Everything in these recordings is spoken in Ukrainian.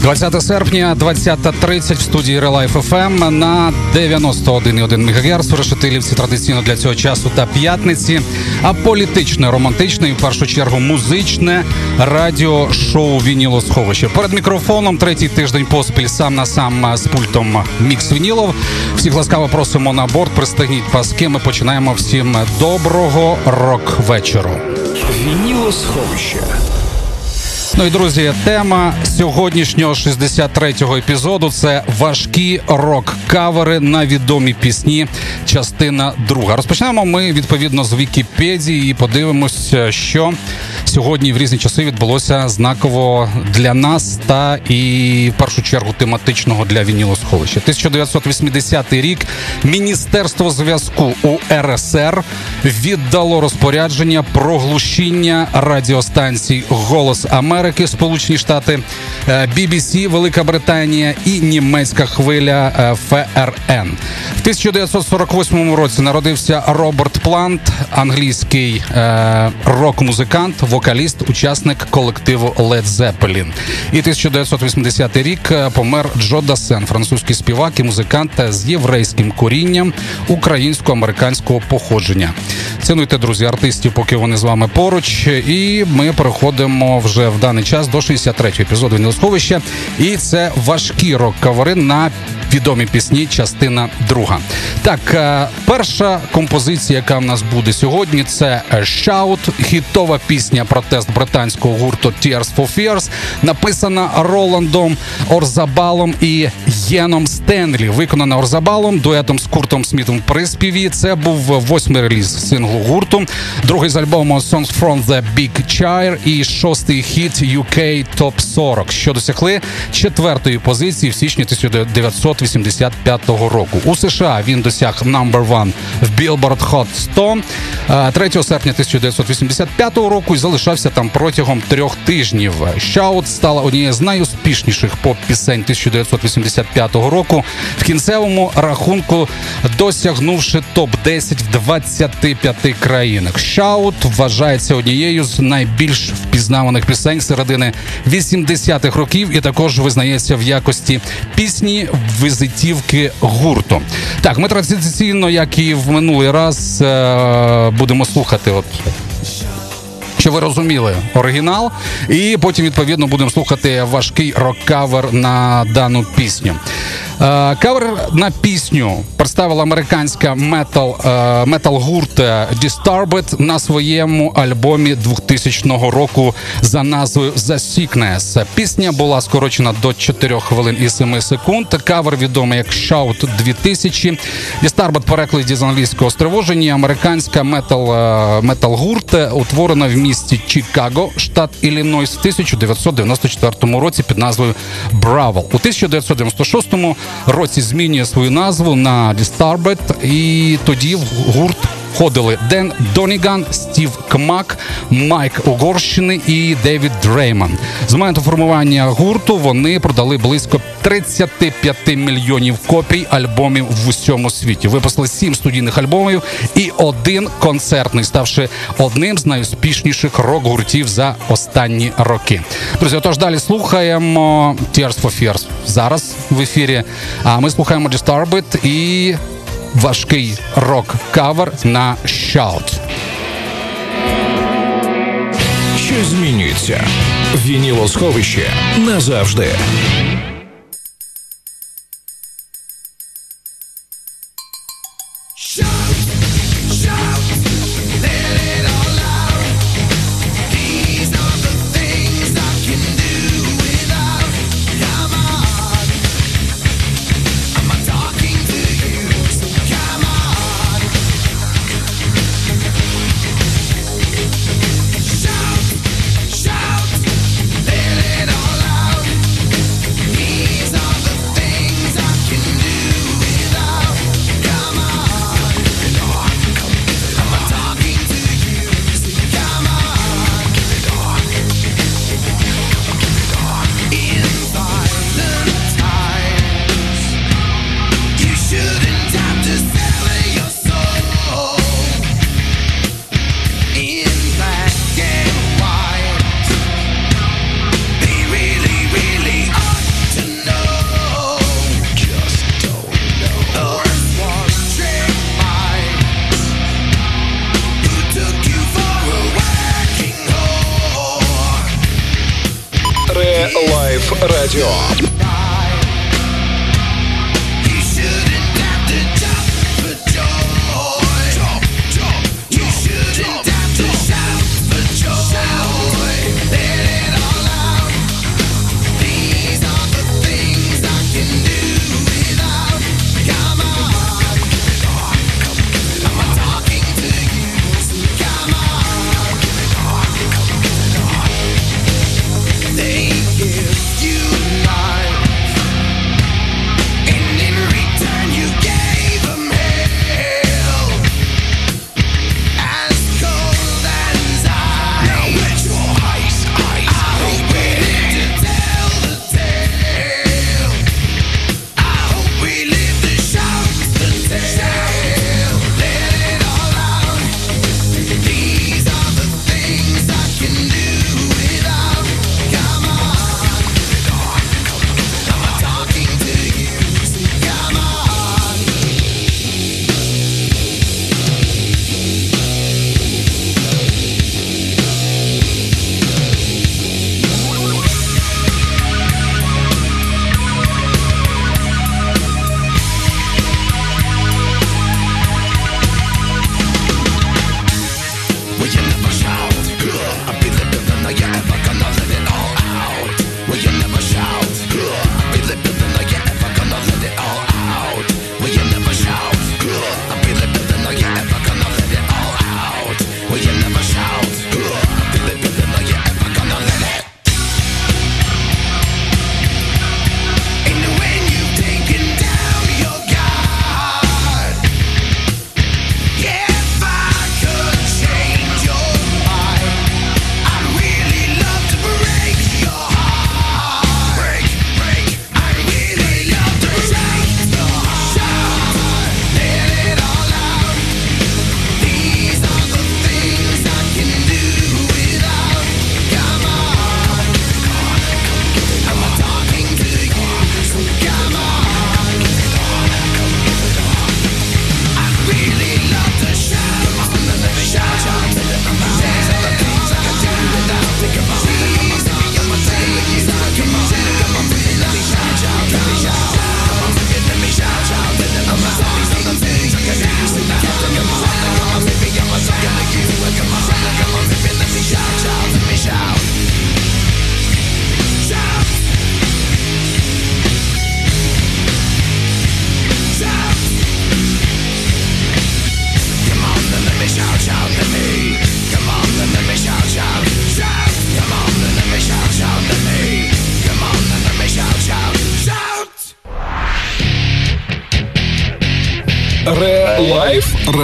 20 серпня, 20.30 в студії Релайф FM на 91,1 МГц. В Решетилівці традиційно для цього часу та п'ятниці. Аполітичне, романтичне і в першу чергу музичне радіошоу Вінілосховище. Перед мікрофоном третій тиждень поспіль сам на сам з пультом Мікс Вінілов. Всіх ласкаво просимо на борт. Пристегніть паски. Ми починаємо всім доброго рок вечору. Вініло сховище. Ну і друзі, тема сьогоднішнього 63-го епізоду це важкі рок-кавери на відомі пісні. Частина друга. Розпочнемо ми відповідно з Вікіпедії і подивимося, що сьогодні в різні часи відбулося знаково для нас та і в першу чергу тематичного для вінілосховища. 1980 рік Міністерство зв'язку УРСР віддало розпорядження про глушіння радіостанцій Голос Америки, Сполучені Штати, BBC, Велика Британія і німецька хвиля ФРН. В 1948 році народився Роберт Плант, англійський е, рок-музикант, вокаліст, учасник колективу Led Zeppelin. І 1980 рік помер Джо Дасен, французький співак і музикант з єврейським корінням українсько-американського походження. Цінуйте, друзі, артистів, поки вони з вами поруч. І ми переходимо вже в даний час до 63-го епізоду «Вінилосховища». І це важкі рок-кавери на відомі пісні, частина друга. Так, перша композиція, яка в нас буде сьогодні, це «Shout», хітова пісня протест британського гурту «Tears for Fears», написана Роландом Орзабалом і Єном Стенлі, виконана Орзабалом дуетом з Куртом Смітом в приспіві. Це був восьмий реліз синглу гурту. Другий з альбому «Songs from the Big Chair» і шостий хіт UK Top 40, що досягли четвертої позиції в січні 1985 року. У США він досяг number one в Billboard Hot 100 3 серпня 1985 року і залишався там протягом трьох тижнів. Shout стала однією з найуспішніших поп-пісень 1985 року. В кінцевому рахунку досягнувши топ 10 в 25 країнах. Shout вважається однією з найбільш впізнаваних пісень середини 80-х років і також визнається в якості пісні візитівки гурту. Так, ми традиційно, як і в минулий раз, будемо слухати. От що ви розуміли оригінал, і потім відповідно будемо слухати важкий рок-кавер на дану пісню. Кавер на пісню представила американська метал метал гурт Disturbed на своєму альбомі 2000 року за назвою The Sickness. Пісня була скорочена до 4 хвилин і 7 секунд. Кавер відомий як Shout 2000. Disturbed перекладі з англійського стривоження. Американська метал метал гурт утворена в місті Чикаго, штат Іллінойс, в 1994 році під назвою Бравл. У 1996 році змінює свою назву на Disturbed, і тоді гурт входили Ден Доніган, Стів Кмак, Майк Угорщини і Девід Дрейман. З моменту формування гурту вони продали близько 35 мільйонів копій альбомів в усьому світі. Випустили сім студійних альбомів і один концертний, ставши одним з найуспішніших рок-гуртів за останні роки. Друзі, отож далі слухаємо Tears for Fears зараз в ефірі. А ми слухаємо Disturbed і важкий рок-кавер на Shout. Що змінюється? Вінілосховище назавжди.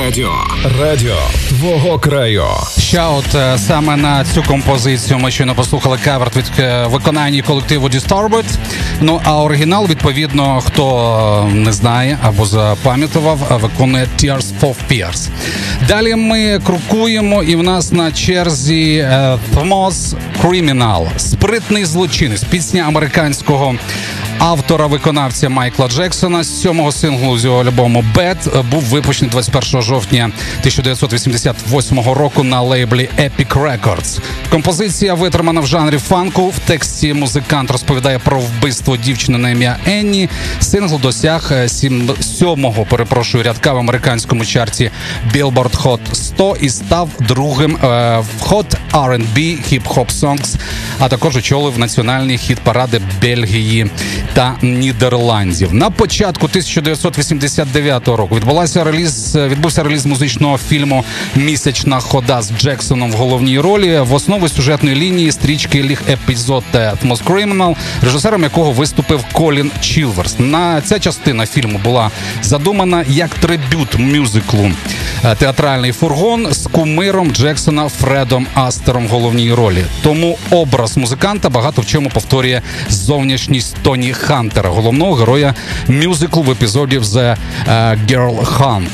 Радіо. Радіо твого краю. Ще от е, саме на цю композицію ми щойно послухали кавер від е, виконання колективу Disturbed. Ну а оригінал, відповідно, хто не знає або запам'ятував, виконує Tears for Fears. Далі ми крокуємо, і в нас на черзі е, Thmos Criminal. спритний злочинець, пісня американського автора-виконавця Майкла Джексона з сьомого синглу з його альбому «Bad» був випущений 21 жовтня 1988 року на лейблі Epic Records. Композиція витримана в жанрі фанку. В тексті музикант розповідає про вбивство дівчини на ім'я Енні. Сингл досяг е, сьомого перепрошую рядка в американському чарті Billboard Hot 100 і став другим е, в Hot R&B Hip Hop Songs, а також очолив національні хіт паради Бельгії та Нідерландів. На початку 1989 року відбулася реліз. Відбувся реліз музичного фільму Місячна хода з Джексоном в головній ролі. В основу сюжетної лінії стрічки ліг епізод Atmos Criminal, режисером якого виступив Колін Чілверс. На ця частина фільму була задумана як трибют мюзиклу е, театральний фургон з кумиром Джексона Фредом Астером в головній ролі. Тому образ музиканта багато в чому повторює зовнішність Тоні Хантера, головного героя мюзиклу в епізоді The Girl Hunt.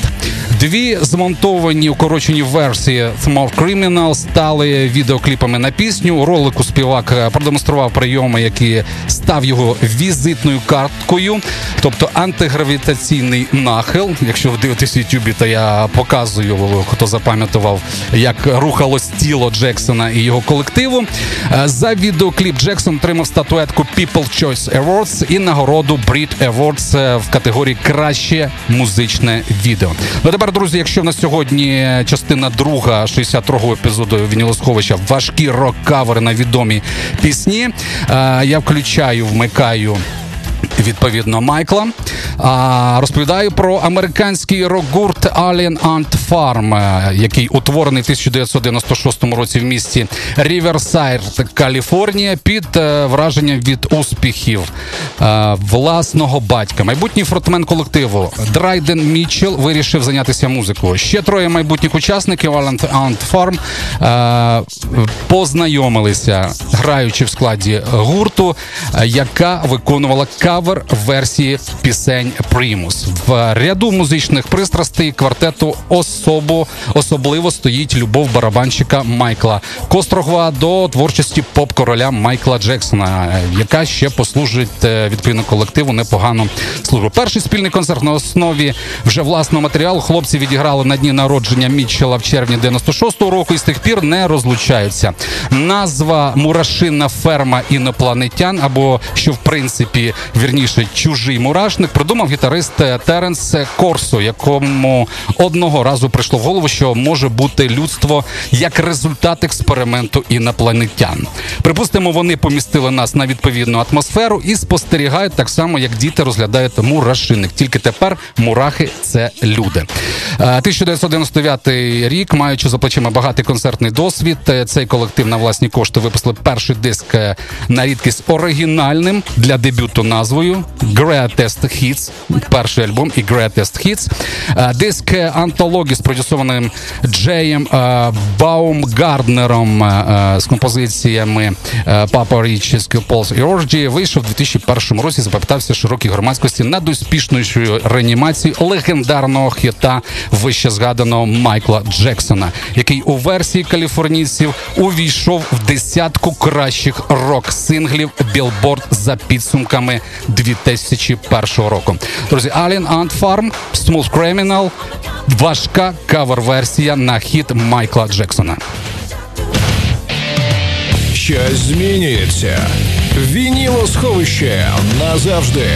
Дві змонтовані укорочені версії Small Criminal стали відеокліпами на пісню. У ролику співак е, продемонстрував прийоми, які став його візитною карткою, тобто антигравітаційний нахил. Якщо ви дивитесь в Ютубі, то я показую, хто запам'ятував, як рухалось тіло Джексона і його колективу. Е, за відеокліп Джексон отримав статуетку People Choice Awards і нагороду Brit Awards е, в категорії Краще музичне відео. Ну тепер, друзі, якщо в нас сьогодні частина друга 62-го епізоду вінілосховища важкі рок-кавери на відомі пісні, е, я включаю, вмикаю відповідно Майкла. А, Розповідаю про американський рок-гурт Alien Ant Farm, е, який утворений в 1996 році в місті Ріверсайд, Каліфорнія, під е, враженням від успіхів е, власного батька. Майбутній фронтмен колективу Драйден Мітчелл вирішив зайнятися музикою. Ще троє майбутніх учасників Alien Ant Farm познайомилися, граючи в складі гурту, яка виконувала кавер версії пісень Примус. В ряду музичних пристрастей квартету особо особливо стоїть любов барабанщика Майкла Кострогва до творчості поп-короля Майкла Джексона, яка ще послужить е, відповідно колективу непогану службу. Перший спільний концерт на основі вже власного матеріалу. Хлопці відіграли на дні народження Мітчела в червні 96-го року і з тих пір не розлучаються. Назва Мурашинна ферма інопланетян або що в принципі вірніше чужий мурашник придумав гітарист Теренс Корсо, якому одного разу прийшло в голову, що може бути людство як результат експерименту інопланетян. Припустимо, вони помістили нас на відповідну атмосферу і спостерігають так само, як діти розглядають мурашинник. Тільки тепер мурахи це люди. 1999 е, рік, маючи за плечима багатий концертний досвід, е, цей колектив на власні кошти випустили перший диск е, на рідкість оригінальним для дебюту назвою Greatest Hits, перший альбом і Greatest Hits. Диск ANThology спродюсований Джеєм Баумгарднером з композиціями Papa Roach, Скілполс і Орджі вийшов у 2001 році. Запам'ятався широкій громадськості над успішною реанімацією легендарного хіта вище згаданого Майкла Джексона, який у версії каліфорнійців увійшов в десятку кращих рок-синглів Billboard за підсумками 2001 року. Друзі, Alien Ant Farm, Smooth Criminal, важка кавер-версія на хіт Майкла Джексона. Щось змінюється. Вініло сховище назавжди.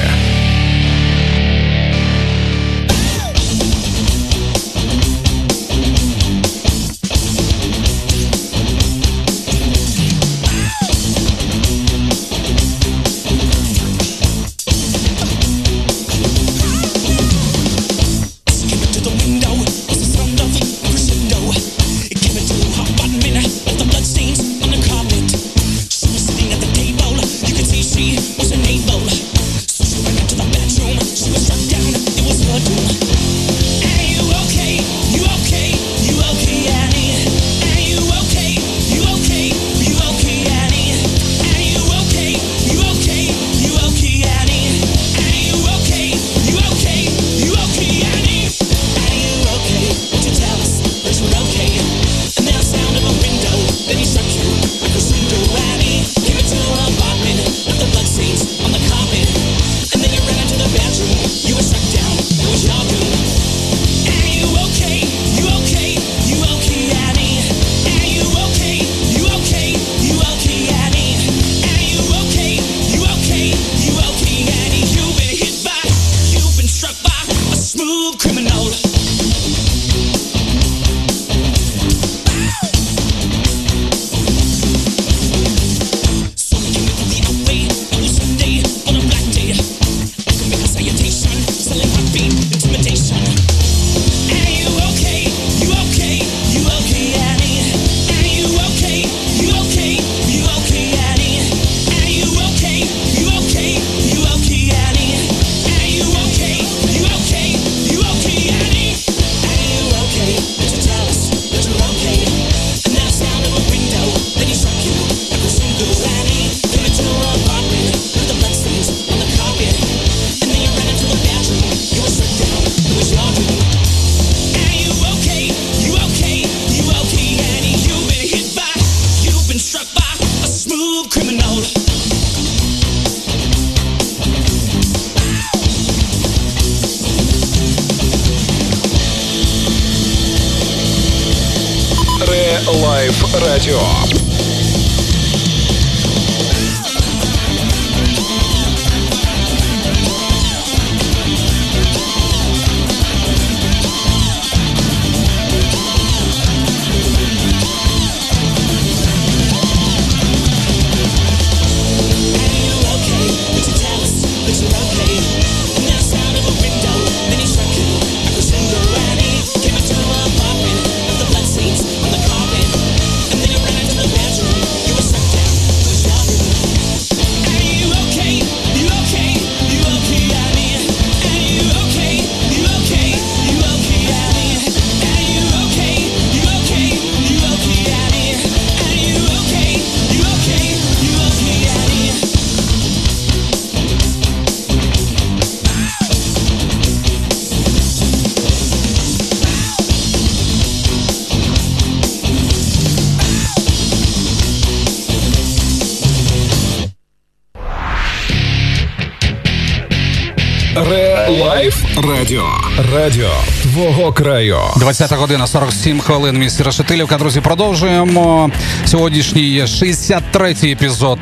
Радіо. Твого краю. 20 година 47 хвилин. Місті Решетилівка. Друзі, продовжуємо сьогоднішній 63-й епізод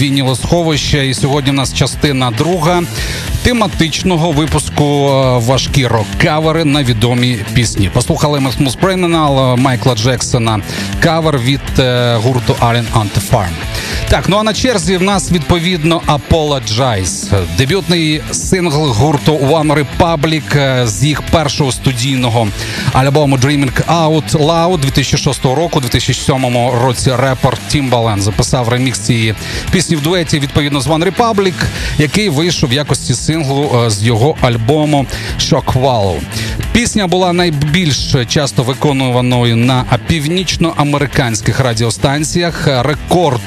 Вінілосховища. І сьогодні в нас частина друга тематичного випуску е, важкі рок-кавери на відомі пісні. Послухали Smooth Criminal Майкла Джексона. Кавер від е, гурту Alien Ant Farm. Так, ну а на черзі в нас відповідно Apologize. Дебютний сингл гурту OneRepublic е, з їх першого студійного альбому Dreaming Out Loud 2006 року, 2007 році репер Timbaland записав ремікс цієї пісні в дуеті відповідно з One Republic, який вийшов в якості синглу е, з його альбому Shock Wallow. Пісня була найбільш часто виконуваною на північноамериканських радіостанціях. Рекорд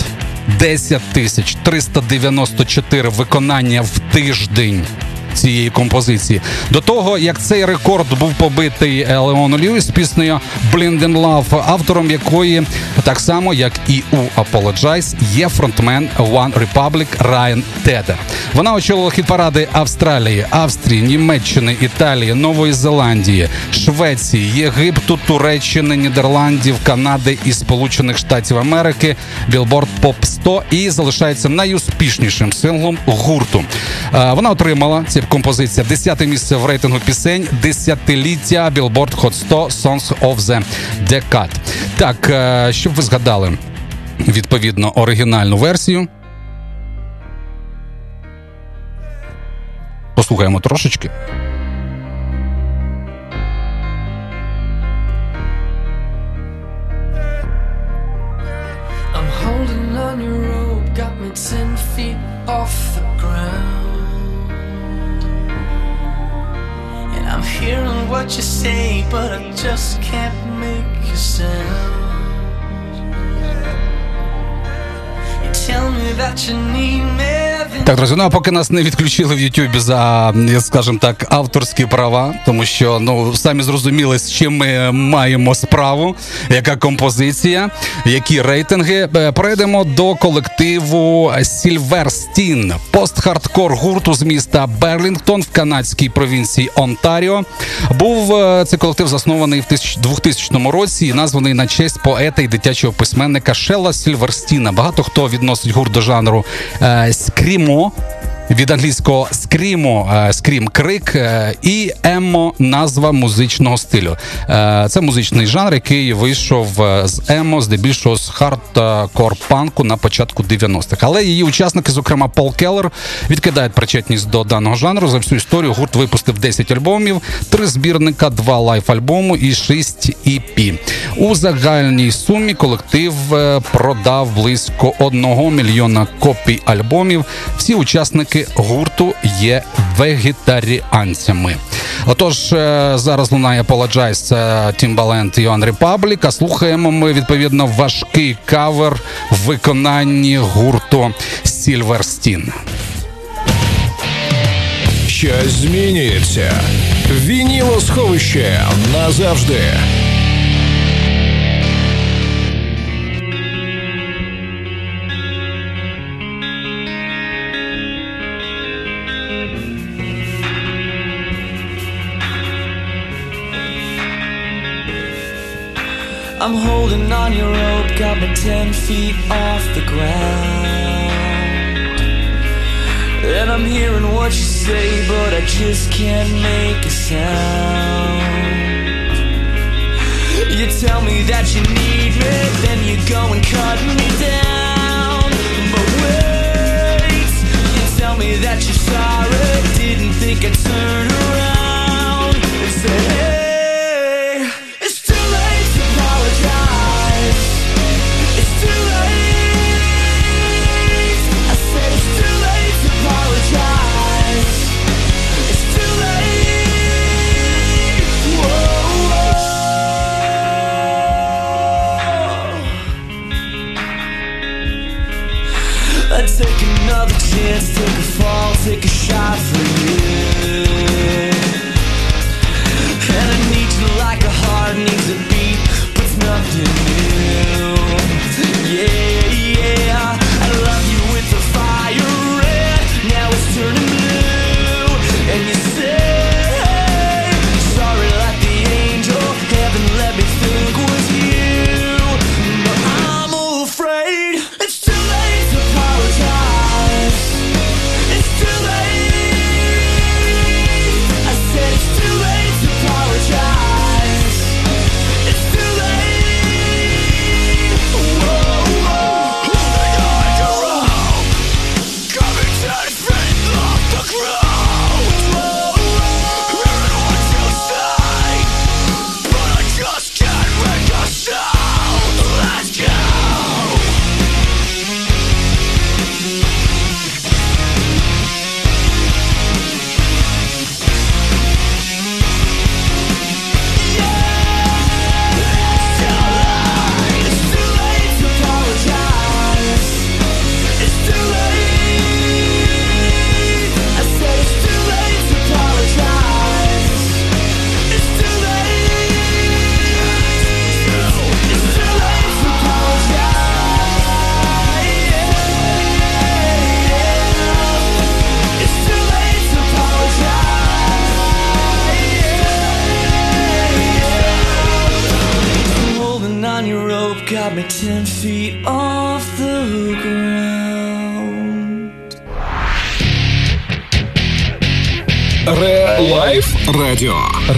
10 тисяч 394 виконання в тиждень цієї композиції. До того як цей рекорд був побитий Леону Льюіс піснею «Blind in Love», автором якої так само як і у «Apologize» є фронтмен One Republic Райан Тедер. Вона очолила хіт-паради Австралії, Австрії, Німеччини, Італії, Нової Зеландії, Швеції, Єгипту, Туреччини, Нідерландів, Канади і Сполучених Штатів Америки. Білборд Поп 100 і залишається найуспішнішим синглом гурту. Вона отримала ці композиція. Десяте місце в рейтингу пісень, десятиліття Billboard Hot 100 Songs of the Decade. Так, е, щоб ви згадали відповідно оригінальну версію. Послухаємо трошечки. What you say, but I just can't make a sound. Так, друзі, ну а поки нас не відключили в Ютубі за, скажімо так, авторські права, тому що ну самі зрозуміли, з чим ми маємо справу, яка композиція, які рейтинги. Е, перейдемо до колективу Silverstein, пост-хардкор гурту з міста Берлінгтон в канадській провінції Онтаріо. Був е, цей колектив заснований в 2000 році і названий на честь поета і дитячого письменника Шелла Сільверстіна. Багато хто відносить гурт до жанру е, скрімо. Від англійського скрімо, е, скрім крик е, і емо назва музичного стилю. Е, це музичний жанр, який вийшов з емо, здебільшого з хардкор панку на початку 90-х. Але її учасники, зокрема Пол Келлер, відкидають причетність до даного жанру. За всю історію гурт випустив 10 альбомів, 3 збірника, 2 лайф-альбому і 6 EP. У загальній сумі колектив продав близько 1 мільйона копій альбомів. Всі учасники гурту є вегетаріанцями. Отож, е, зараз лунає Apologize, це Timbaland і One Republic, А слухаємо ми відповідно важкий кавер в виконанні гурту Silverstein. Щось змінюється. Вінілосховище назавжди. I'm holding on your rope, got me ten feet off the ground. And I'm hearing what you say, but I just can't make a sound. You tell me that you need me, then you go and cut me down. But wait, you tell me that you're sorry, didn't think I'd turn around and say, take a shot for you. And I need you like a heart needs a beat, but it's nothing new. Yeah.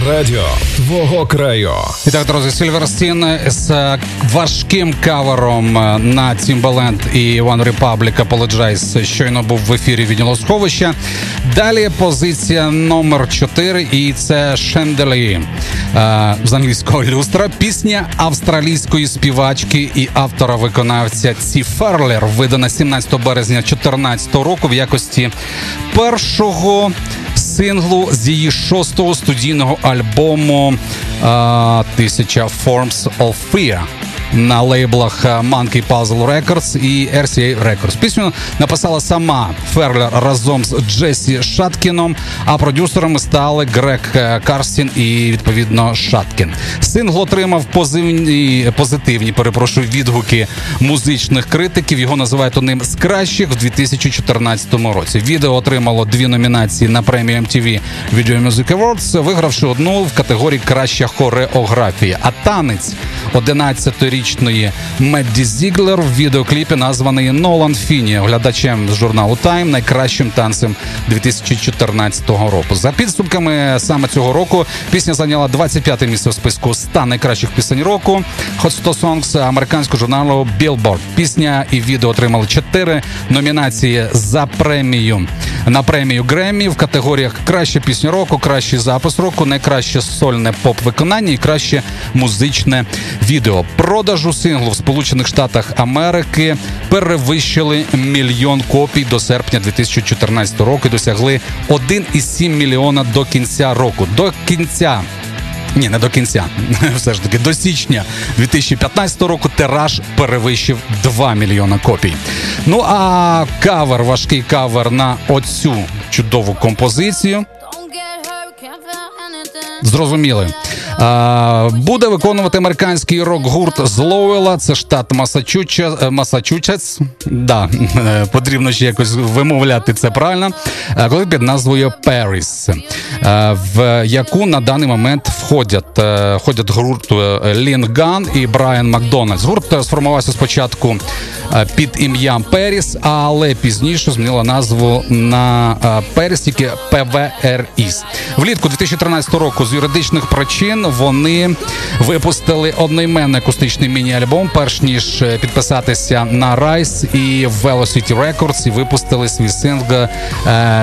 Радіо. Твого краю. І так, друзі, Сільверстін з е, важким кавером е, на Timbaland і One Republic Apologize щойно був в ефірі відділу сховища. Далі позиція номер 4 і це Шенделі з англійського люстра. Пісня австралійської співачки і автора-виконавця Ці Ферлер, видана 17 березня 2014 року в якості першого синглу з її шостого студійного альбому «Тисяча Forms of Fear» на лейблах а, Monkey Puzzle Records і RCA Records. Пісню написала сама Ферлер разом з Джесі Шаткіном, а продюсерами стали Грег е, Карстін і відповідно Шаткін. Сингл отримав позивні, позитивні перепрошую відгуки музичних критиків. Його називають одним з кращих в 2014 році. Відео отримало дві номінації на премію MTV Video Music Awards, вигравши одну в категорії Краща хореографія. А танець 11-річної Медді Зіглер в відеокліпі названий Нолан Фіні, глядачем з журналу Time найкращим танцем 2014 року. За підсумками саме цього року пісня зайняла 25 місце в списку 100 найкращих пісень року Hot 100 Songs американського журналу Billboard. Пісня і відео отримали 4 номінації за премію на премію Греммі в категоріях Краща пісня року, кращий запис року, найкраще сольне поп-виконання і краще музичне відео. Продажу синглу в Сполучених Штатах Америки перевищили мільйон копій до серпня 2014 року. і Досягли 1,7 мільйона до кінця року. До кінця. Ні, не до кінця. Все ж таки, до січня 2015 року тираж перевищив 2 мільйона копій. Ну а кавер, важкий кавер на оцю чудову композицію. Зрозуміли. Буде виконувати американський рок-гурт з Лоуела, це штат Масачуче- е, Да, е, потрібно ще якось вимовляти це правильно. Е, Коли під назвою е, в яку на даний момент входять, входять гурт Лін Ган і Брайан Макдональдс. Гурт сформувався спочатку під ім'ям Paris, але пізніше змінила назву на Paris, тільки PVRIS. Влітку 2013 року з юридичних причин вони випустили одноіменний акустичний міні-альбом, перш ніж е, підписатися на Rise і Velocity Records, і випустили свій сингл е,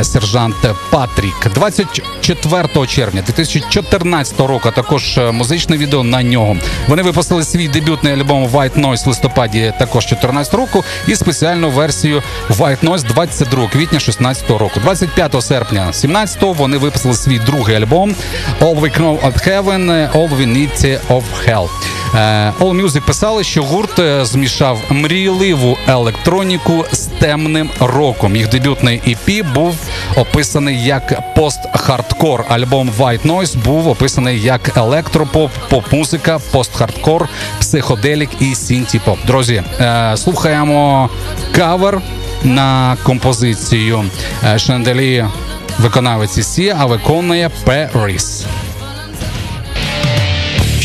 Сержант Патрік. 24 червня 2014 року. Також е, музичне відео на нього. Вони випустили свій дебютний альбом White Noise в листопаді також 14 року, і спеціальну версію White Noise 22 квітня 16 року. 25 серпня 17 вони випустили свій другий альбом All We Know of Heaven, All We Need of Hell. Е, All Music писали, що гурт е, змішав мрійливу електроніку з темним роком. Їх дебютний EP був описаний як пост-хардкор. Альбом White Noise був описаний як електропоп, поп-музика, пост-хардкор, психоделік і сінті-поп. Друзі, е, слухаємо кавер на композицію Chandelier виконавиці Sia, а виконує PVRIS.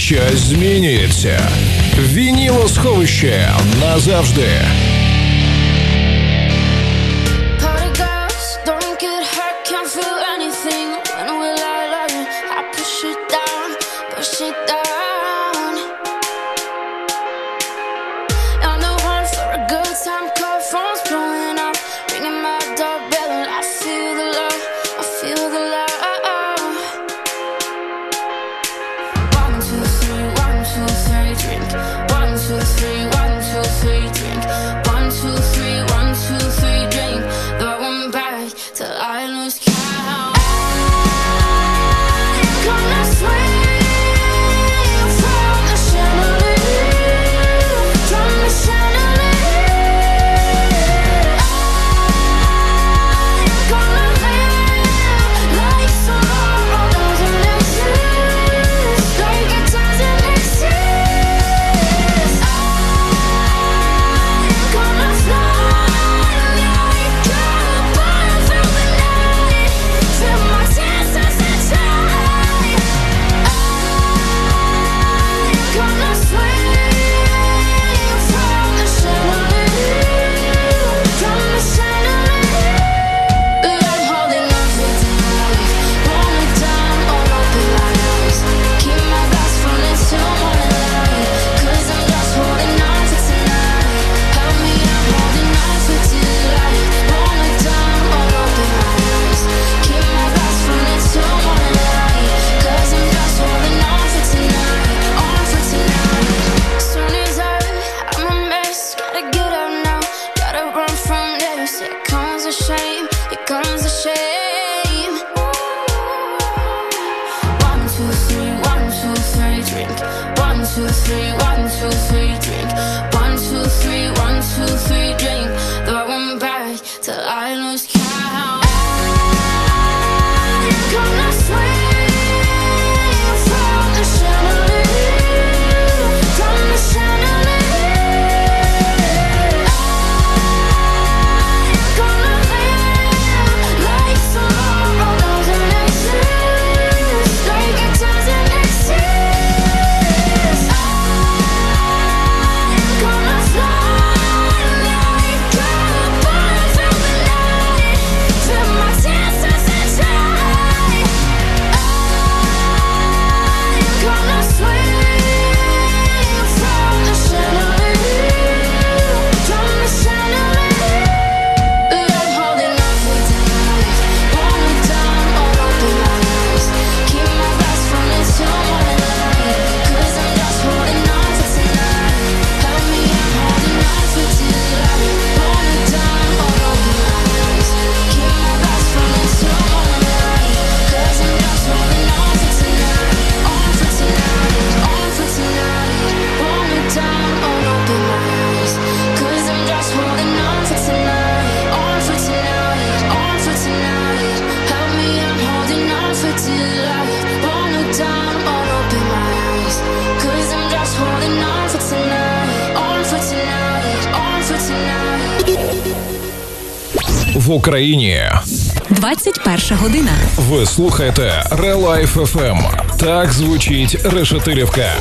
Щось змінюється. Вінілосховище назавжди. Україні. 21 година. Ви слухаєте Релайф ФМ. Так звучить Решетилівка.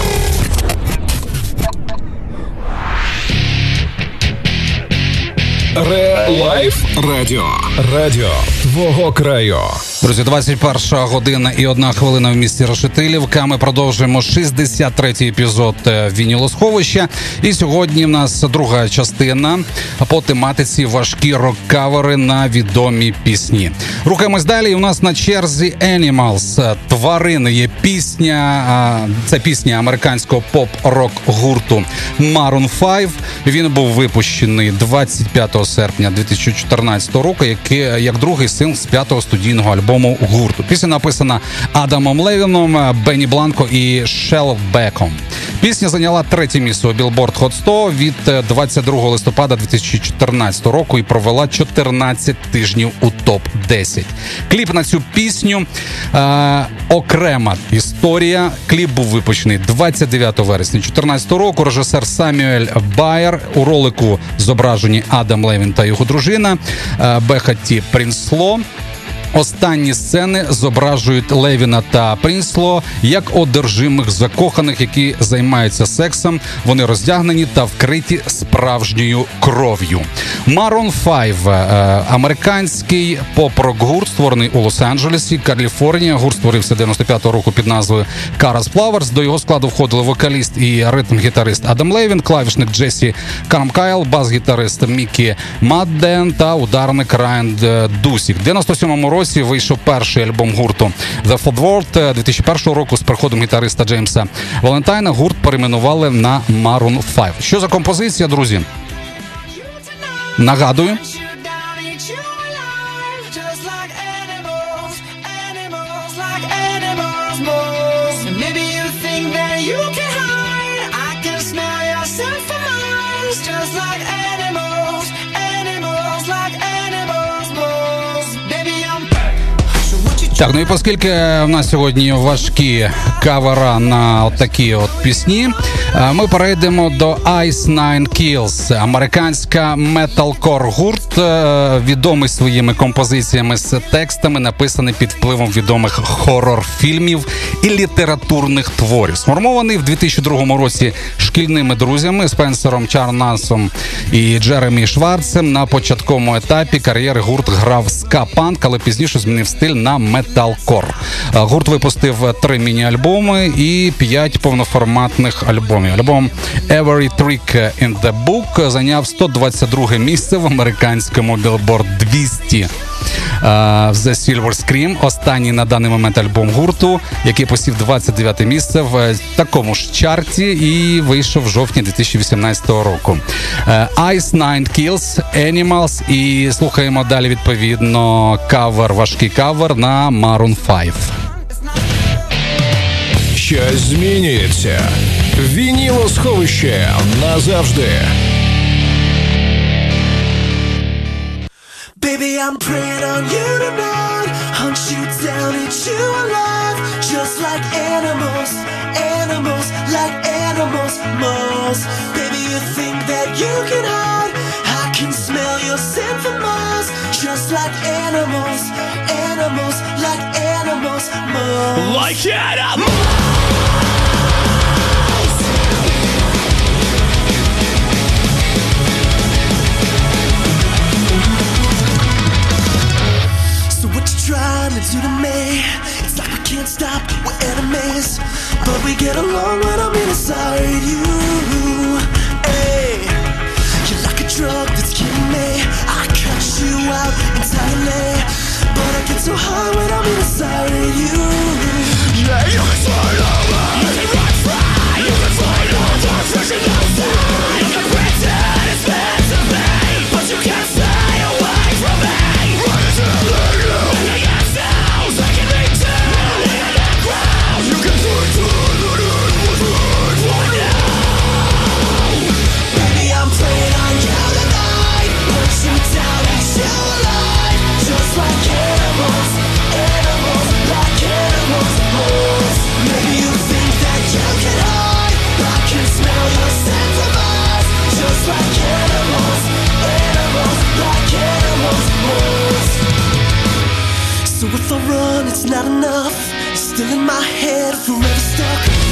Релайф Радіо. Радіо твого краю. Друзі, 21 година і одна хвилина в місті Решетилівка. Ми продовжуємо 63-й епізод е, вінілосховища. І сьогодні в нас друга частина по тематиці важкі рок-кавери на відомі пісні. Рухаємось далі. І у нас на черзі Animals. Тварини є пісня. Це пісня американського поп-рок гурту Maroon 5. Він був випущений 25 серпня 2014 року, як другий сингл з п'ятого студійного альбому гурту. Пісня написана Адамом Левіном, Бенні Бланко і Шелбеком. Пісня зайняла третє місце у Billboard Hot 100 від е, 22 листопада 2014 року і провела 14 тижнів у топ 10 Кліп на цю пісню е, окрема історія. Кліп був випущений 29 вересня 2014 року. Режисер Самюель Байер у ролику зображені Адам Левін та його дружина е, Бехаті Прінсло. Останні сцени зображують Левіна та Прінсло як одержимих закоханих, які займаються сексом. Вони роздягнені та вкриті справжньою кров'ю. Maroon 5 – е, американський поп-рок гурт, створений у Лос-Анджелесі, Каліфорнія. Гурт створився 95-го року під назвою Карас Flowers. До його складу входили вокаліст і ритм-гітарист Адам Левін, клавішник Джесі Кармкайл, бас-гітарист Мікі Мадден та ударник Райан е, Дусік. В 97-му році вийшов перший альбом гурту The Flood World. Е, 2001 року з приходом гітариста Джеймса Валентайна гурт перейменували на Maroon 5. Що за композиція, друзі? Нагадую. Так, ну і оскільки в нас сьогодні важкі кавера на такі от пісні, е, ми перейдемо до Ice Nine Kills, американська металкор гурт, е, відомий своїми композиціями з текстами, написаний під впливом відомих хорор-фільмів і літературних творів. Сформований в 2002 році шкільними друзями Спенсером Чарнасом і Джеремі Шварцем. На початковому етапі кар'єри гурт грав ска-панк, але пізніше змінив стиль на металкор. Гурт випустив три міні-альбоми і п'ять повноформатних альбомів. Альбом Every Trick in the Book зайняв 122 місце в американському Billboard 200. The Silver Scream, останній на даний момент альбом гурту, який посів 29 місце в е, такому ж чарті і вийшов в жовтні 2018 року. Е, Ice Nine Kills, Animals і слухаємо далі відповідно кавер, важкий кавер на Maroon 5. Щось змінюється. Вінілосховище назавжди. Baby, I'm preying on you tonight. Hunt you down, eat you alive. Just like animals, animals, like animals, moles. Baby, you think that you can hide. I can smell your scent from miles. Just like animals, animals, like animals, moles. Like animals. You trying to to me? It's like we can't stop, we're enemies. But we get along when I'm inside you. Hey, you're like a drug that's killing me. I cut you out entirely. But I get so high when I'm inside you. Yeah, you can swallow You can run free You can find all the fresh outside You can if I run, it's not enough. It's still in my head, forever stuck.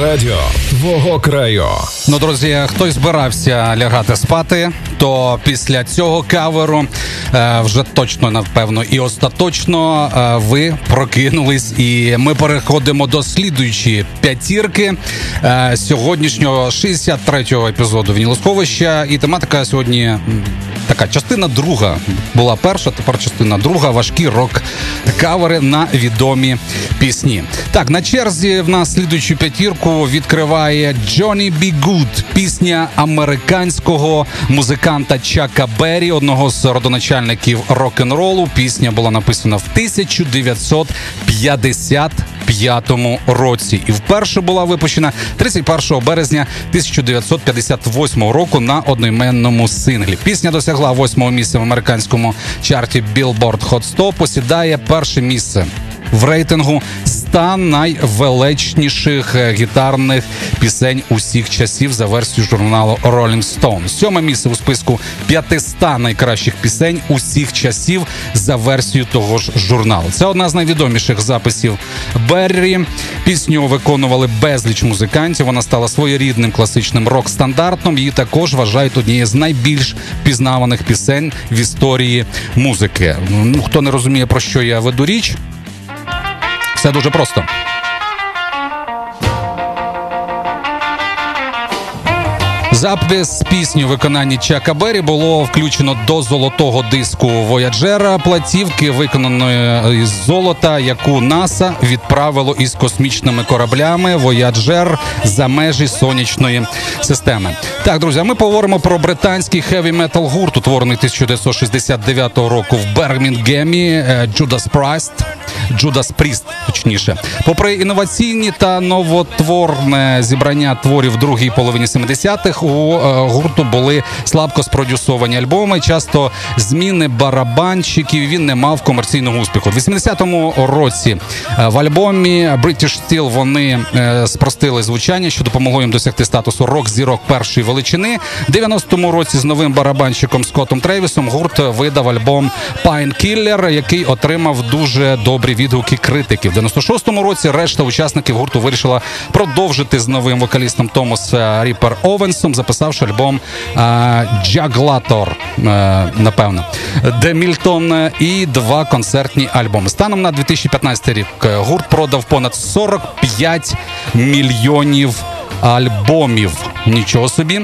Радіо. Твого краю. Ну, друзі, хтось збирався лягати спати, то після цього каверу е, вже точно напевно і остаточно е, ви прокинулись, і ми переходимо до слідуючої п'ятірки е, сьогоднішнього 63-го епізоду Вінілосховища. І тематика сьогодні така частина друга була перша, тепер частина друга. Важкі рок кавери на відомі пісні. Так, на черзі в нас слідуючу п'ятірку відкриває Johnny B. Good, пісня американського музиканта Чака Беррі, одного з родоначальників рок-н-ролу. Пісня була написана в 1955 році. І вперше була випущена 31 березня 1958 року на одноіменному синглі. Пісня досягла восьмого місця в американському чарті Billboard Hot 100, посідає перше місце в рейтингу 100 найвеличніших е, гітарних пісень усіх часів за версією журналу Rolling Stone. Сьоме місце у списку 500 найкращих пісень усіх часів за версією того ж журналу. Це одна з найвідоміших записів Беррі. Пісню виконували безліч музикантів. Вона стала своєрідним класичним рок-стандартом. Її також вважають однією з найбільш пізнаваних пісень в історії музики. Ну хто не розуміє про що я веду річ. Все дуже просто. Запис пісні у виконанні Чака Беррі було включено до золотого диску Вояджера платівки, виконаної із золота, яку НАСА відправило із космічними кораблями Вояджер за межі сонячної системи. Так, друзі, ми поговоримо про британський хеві метал гурт, утворений 1969 року в Бермінгемі Judas Priest. Judas Priest, точніше. Попри інноваційні та новотворне зібрання творів другій половині 70-х, у е, гурту були слабко спродюсовані альбоми. Часто зміни барабанщиків. Він не мав комерційного успіху. В 80-му році е, в альбомі British Steel вони е, спростили звучання, що допомогло їм досягти статусу рок-зірок першої величини. В 90-му році з новим барабанщиком Скоттом Тревісом гурт видав альбом Pine Killer, який отримав дуже добрі відгуки критиків. В 96-му році решта учасників гурту вирішила продовжити з новим вокалістом Томас е, Ріпер Овенсом, записавши альбом Джаглатор, напевно, де Мільтон е, і два концертні альбоми. Станом на 2015 рік е, гурт продав понад 45 мільйонів. Альбомів нічого собі.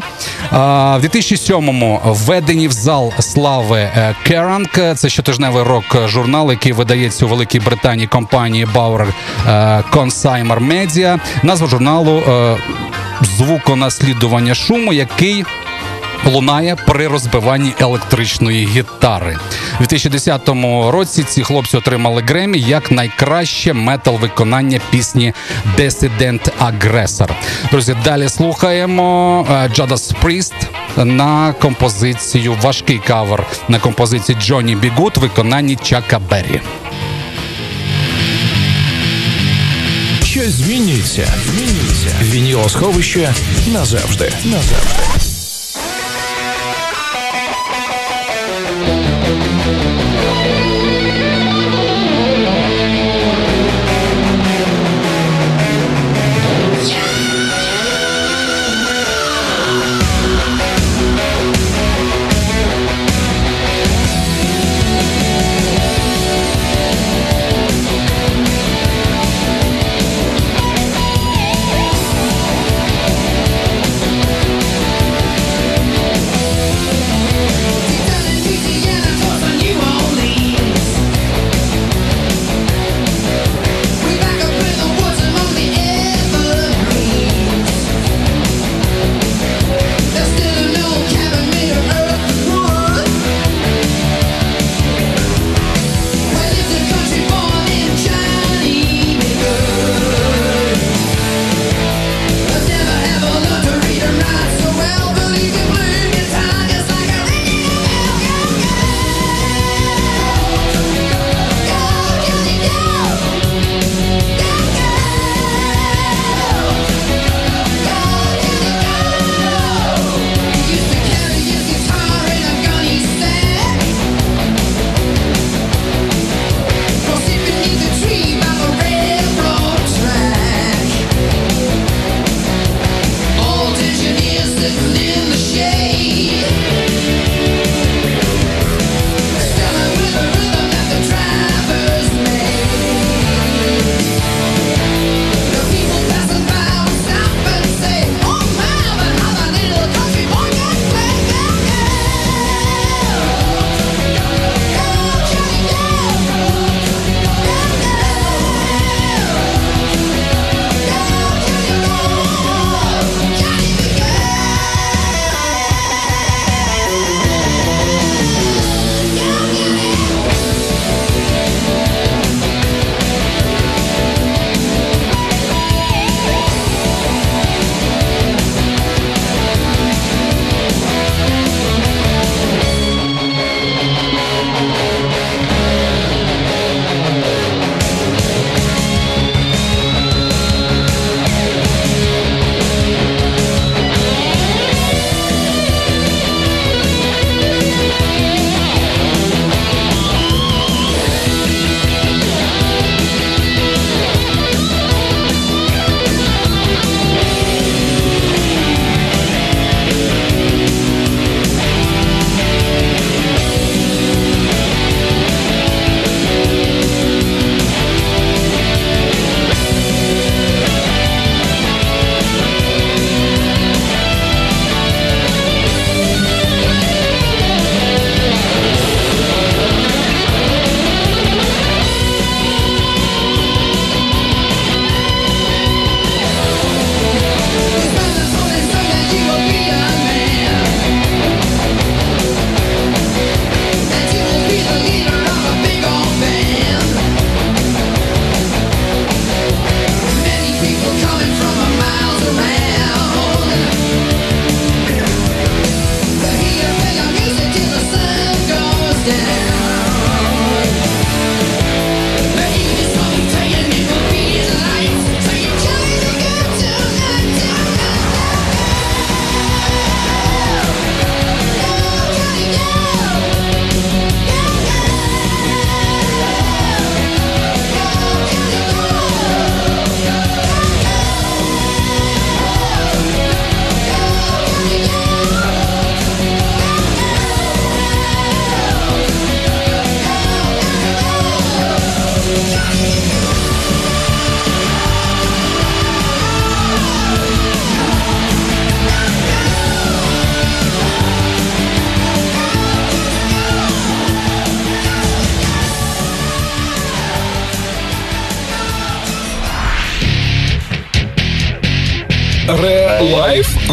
В 2007-му введені в зал слави Керанг. Це щотижневий рок-журнал, який видається у Великій Британії компанії Bauer е, Consumer Media. Назва журналу е, звуконаслідування шуму, який лунає при розбиванні електричної гітари. У 2010 році ці хлопці отримали Гремі як найкраще метал виконання пісні Dissident Aggressor. Друзі, далі слухаємо е, Judas Priest на композицію важкий кавер на композиції Джонні Бігут в виконанні Чака Беррі. Щось змінюється. Змінюється. Вінілосховище назавжди. Назавжди.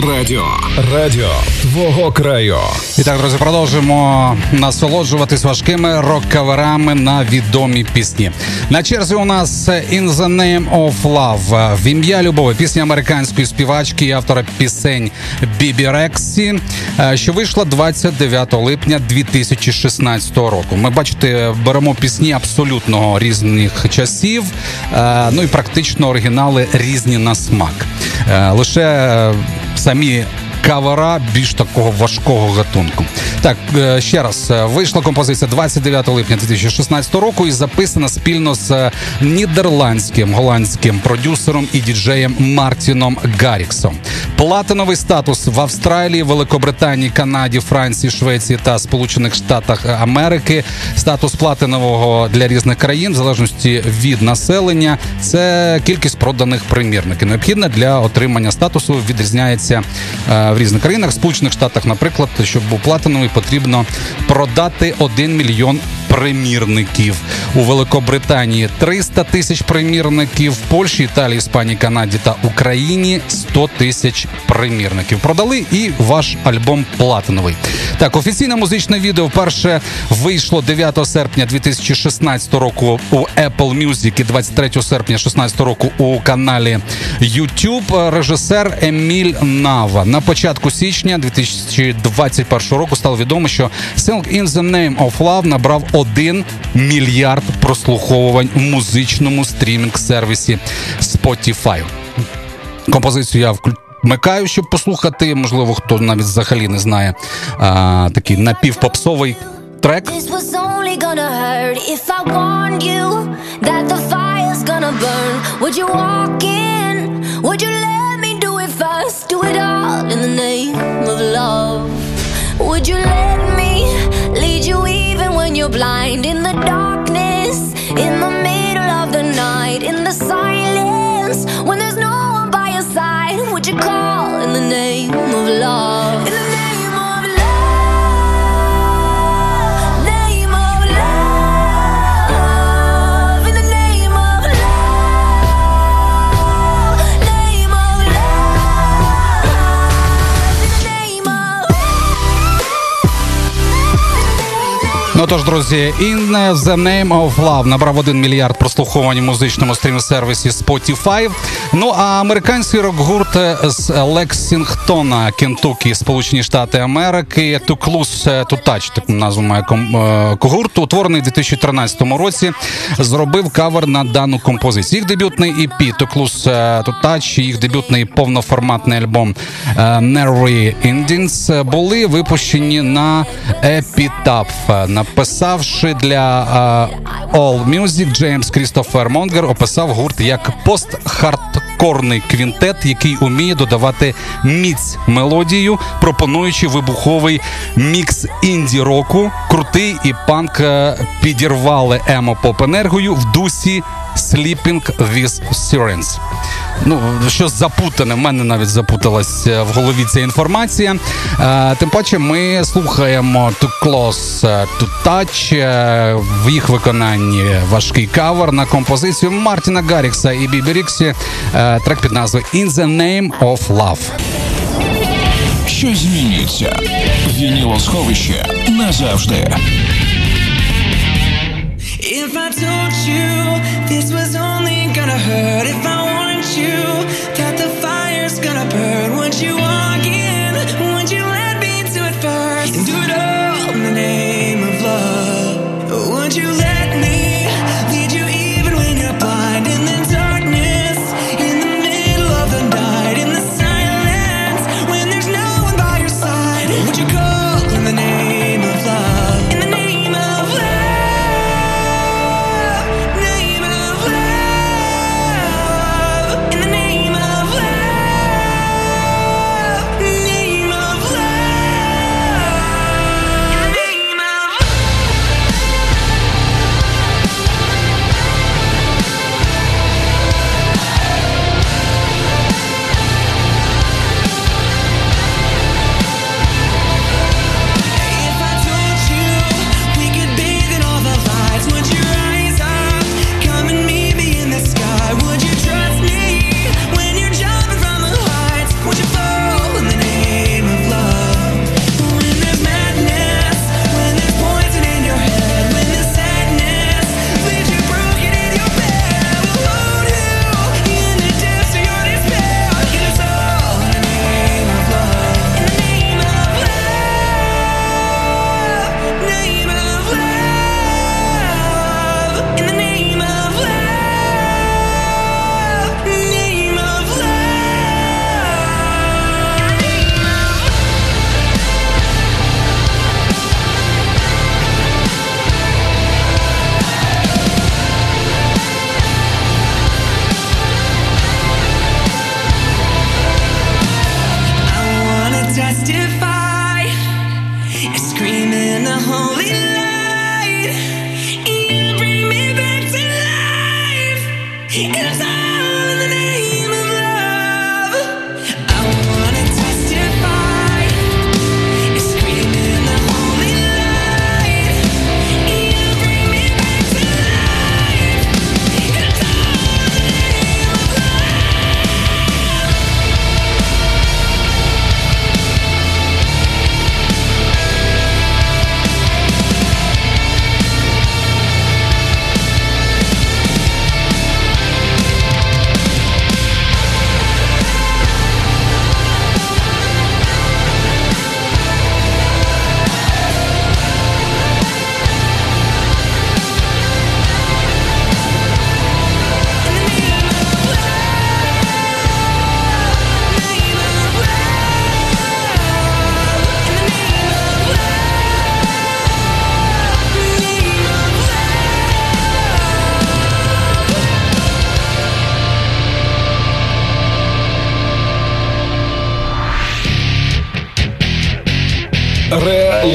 Радіо. Радіо твого краю. І так, друзі, продовжуємо насолоджуватись важкими рок-каверами на відомі пісні. На черзі у нас «In the Name of Love» в ім'я любові пісня американської співачки і автора пісень Бібі Рексі, е, що вийшла 29 липня 2016 року. Ми бачите, беремо пісні абсолютно різних часів, е, ну і практично оригінали різні на смак. Е, Лише самі кавера більш такого важкого гатунку. Так, е, ще раз е, вийшла композиція 29 липня 2016 року і записана спільно з е, нідерландським голландським продюсером і діджеєм Мартіном Гарріксом. Платиновий статус в Австралії, Великобританії, Канаді, Франції, Швеції та Сполучених Штатах Америки. Статус платинового для різних країн, в залежності від населення, це кількість проданих примірників. Необхідна для отримання статусу відрізняється в різних країнах. Сполучених Штатах, наприклад, щоб був платиновий, потрібно продати 1 мільйон примірників. У Великобританії 300 тисяч примірників, в Польщі, Італії, Іспанії, Канаді та Україні 100 тисяч примірників. Продали і ваш альбом платиновий. Так, офіційне музичне відео вперше вийшло 9 серпня 2016 року у Apple Music і 23 серпня 2016 року у каналі YouTube. Режисер Еміль Нава. На початку січня 2021 року стало відомо, що Song in the Name of Love набрав 1 мільярд прослуховувань у музичному стрімінг-сервісі Spotify. Композицію я вклю- вмикаю, щоб послухати. Можливо, хто навіть взагалі не знає а, такий напівпопсовий трек. Would you let me do it first? Do it all in the name of love. Would you let me lead you Ну тож, друзі, In the Name of Love набрав 1 мільярд прослуховувань у музичному стрім-сервісі Spotify. Ну а американський рок-гурт з Лексінгтона, Кентукі, Сполучені Штати Америки, Close to таку назву має е, гурт, утворений у 2013 році, зробив кавер на дану композицію. Їх дебютний EP Close to їх дебютний повноформатний альбом е, Nervy Indians були випущені на Epitaph, написавши для All Music, Джеймс Крістофер Монгер описав гурт як пост-хардкорний квінтет, який уміє додавати міць мелодію, пропонуючи вибуховий мікс інді року, крутий і панк е, підірвали емо поп енергою в дусі Sleeping with Sirens. Ну, щось запутане, в мене навіть запуталась е, в голові ця інформація. Е, тим паче, ми слухаємо Too Close to Touch е, в їх виконанні важкий кавер на композицію Мартіна Гаррікса і Бібі Ріксі. Е, трек під назвою In the Name of Love. Щось змінюється. Вінілосховище назавжди. If I told you this was only gonna hurt, if I warned you that the fire's gonna burn, would you walk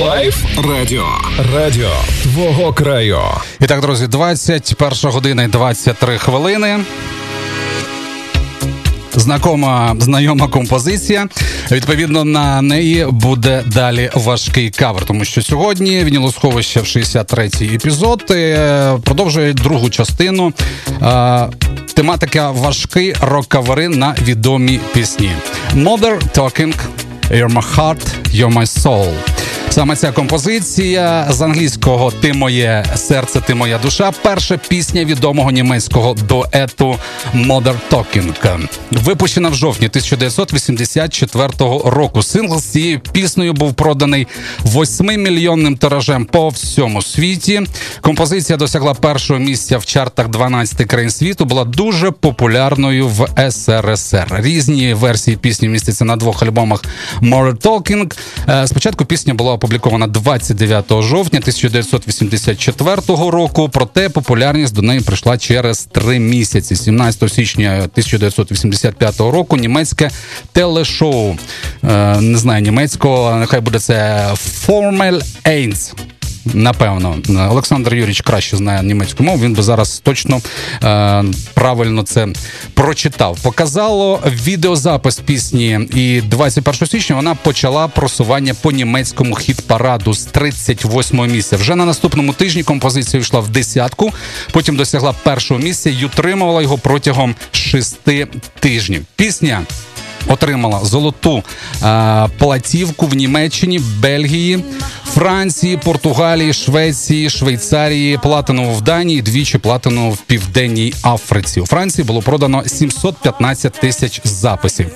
Лайф Радіо. Радіо твого краю. І так, друзі, 21 година і 23 хвилини. Знакома знайома композиція. Відповідно, на неї буде далі важкий кавер, тому що сьогодні вінілосховище в 63-й епізод е, продовжує другу частину. Е, Тематика важкий рок-кавери на відомі пісні. Mother Talking, You're My Heart, You're My Soul. Саме ця композиція з англійського Ти моє серце, ти моя душа. Перша пісня відомого німецького дуету Mother Talking. Випущена в жовтні 1984 року. Сингл з цією піснею був проданий 8-мільйонним тиражем по всьому світі. Композиція досягла першого місця в чартах 12 країн світу. Була дуже популярною в СРСР. Різні версії пісні містяться на двох альбомах More Talking. Е, Спочатку пісня була опублікована 29 жовтня 1984 року. Проте популярність до неї прийшла через три місяці. 17 січня 1985 року німецьке телешоу. Е, Не знаю німецького, нехай буде це Formel 1. Напевно, Олександр Юрійович краще знає німецьку мову. Він би зараз точно е, правильно це прочитав. Показало відеозапис пісні, і 21 січня вона почала просування по німецькому хіт-параду з 38-го місця. Вже на наступному тижні композиція йшла в десятку, потім досягла першого місця і утримувала його протягом шести тижнів. Пісня отримала золоту е, платівку в Німеччині, Бельгії, Франції, Португалії, Швеції, Швейцарії, платину в Данії, двічі платину в Південній Африці. У Франції було продано 715 тисяч записів.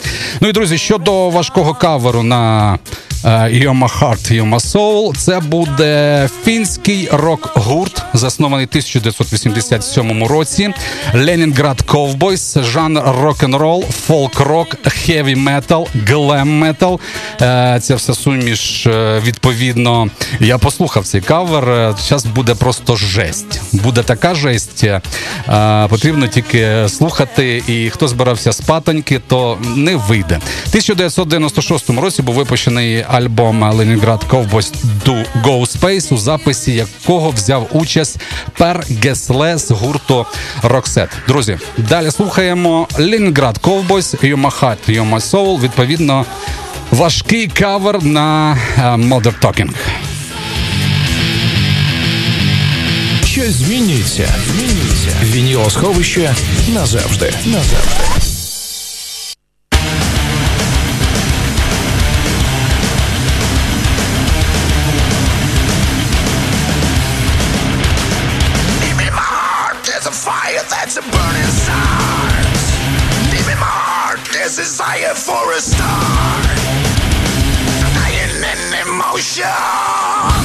Ну і друзі, щодо важкого каверу на You're My Heart, Soul, це буде фінський рок-гурт, заснований 1987 році. Ленінград Ковбойс, жанр рок-н-рол, фолк-рок, хеві метал, глем метал. Е, Це все суміш. е, Відповідно, я послухав цей кавер. Зараз буде просто жесть. Буде така жесть. е, Потрібно тільки слухати. І хто збирався спатоньки, то не вийде. В 1996 році був випущений альбом Ленінград Ковбойс Do Go Space, у записі якого взяв участь Пер Гесле з гурту Роксет. Друзі, далі слухаємо Ленінград Ковбойс, Heart, You're My Soul. Відповідно, важкий кавер на е, Mother Talking. Щось змінюється. Змінюється. Вінілосховище назавжди. Назавжди. for a start, I am in emotion.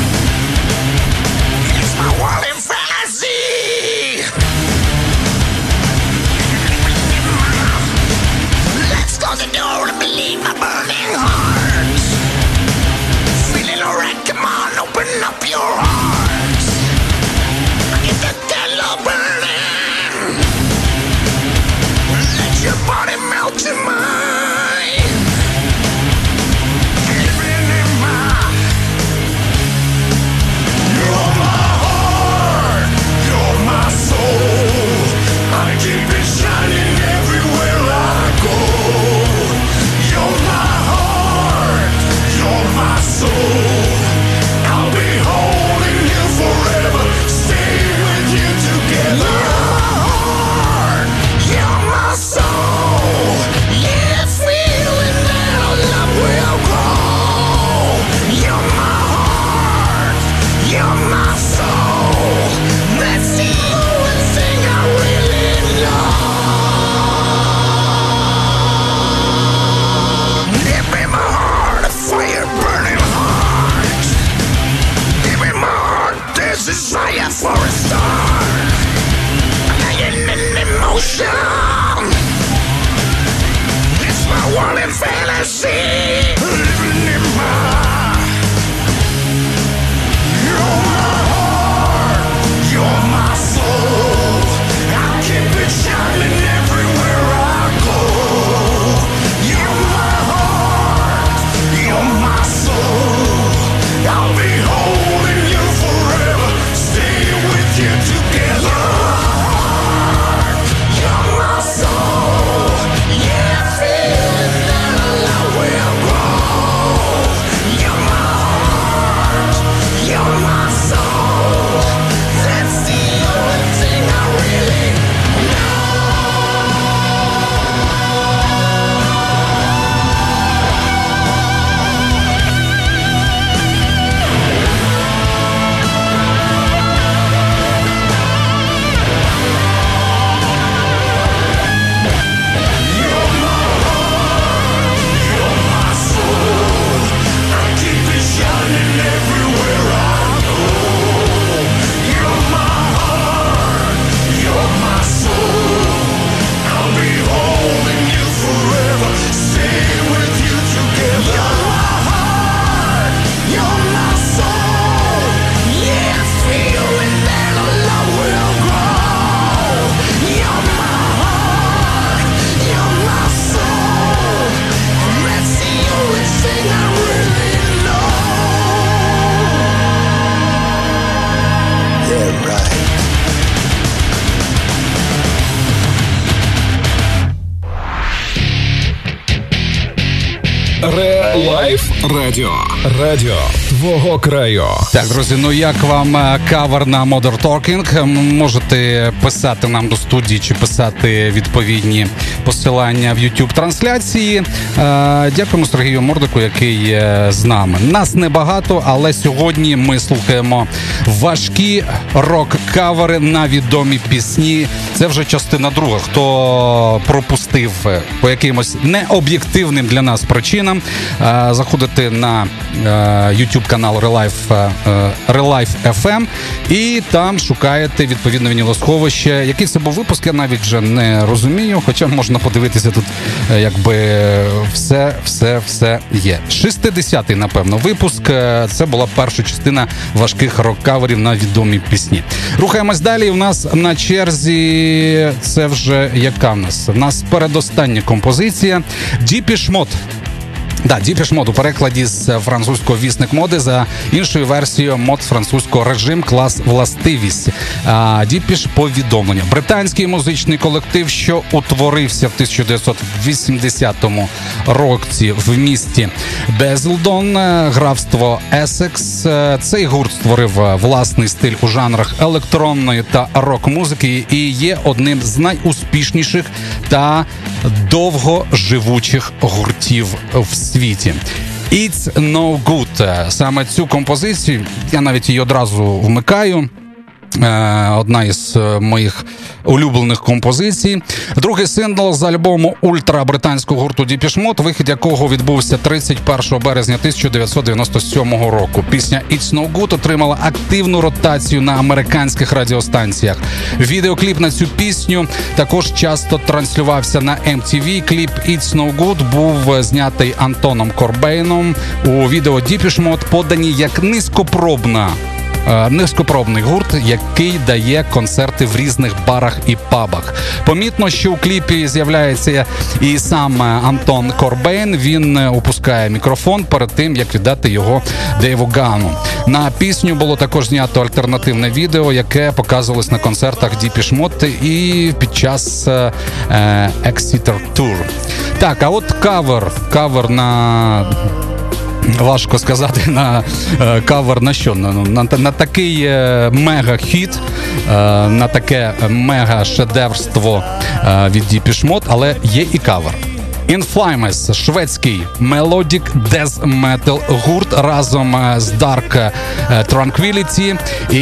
Радіо. Радіо твого краю. Так, друзі, ну як вам е, кавер на Modern Talking? Можете писати нам до студії чи писати відповідні посилання в youtube трансляції. Е, Дякуємо Сергію Мордику, який з нами. Нас небагато, але сьогодні ми слухаємо важкі рок-кавери на відомі пісні. Це вже частина друга. Хто пропустив е, по якимось необ'єктивним для нас причинам, е, заходите на е, YouTube канал Relife, Relife FM і там шукаєте відповідне вінілосховище. Який це був випуск, я навіть вже не розумію, хоча можна подивитися тут, якби все, все, все є. 60-й, напевно, випуск. Це була перша частина важких рок-каверів на відомі пісні. Рухаємось далі. У нас на черзі це вже яка в нас? У нас передостання композиція Depeche Mode. Да, Depeche Mode у перекладі з французького вісник моди за іншою версією мод французького режим, клас властивість. Depeche повідомлення. Британський музичний колектив, що утворився в 1980 році в місті Базілдон, е, графство Есекс. Цей гурт створив е, власний стиль у жанрах електронної та рок-музики і є одним з найуспішніших та довгоживучих гуртів в світі. It's no good. Саме цю композицію я навіть її одразу вмикаю. Е, Одна із е, моїх улюблених композицій. Другий сингл з альбому ультра британського гурту Depeche Mode, вихід якого відбувся 31 березня 1997 року. Пісня It's No Good отримала активну ротацію на американських радіостанціях. Відеокліп на цю пісню також часто транслювався на MTV. Кліп It's No Good був е, знятий Антоном Корбейном. У відео Depeche Mode подані як низькопробна низькопробний гурт, який дає концерти в різних барах і пабах. Помітно, що у кліпі з'являється і сам е, Антон Корбейн. Він е, опускає мікрофон перед тим, як віддати його Дейву Гану. На пісню було також знято альтернативне відео, яке показувалось на концертах Depeche Mode і під час е, е, Exciter Tour. Так, а от кавер, кавер на Важко сказати на е, кавер на що? На, на, на такий е, мега-хіт, е, на таке мега-шедеврство від Depeche Mode, але є і кавер. In Flames, шведський Melodic Death Metal гурт разом е, з Dark е, Tranquility і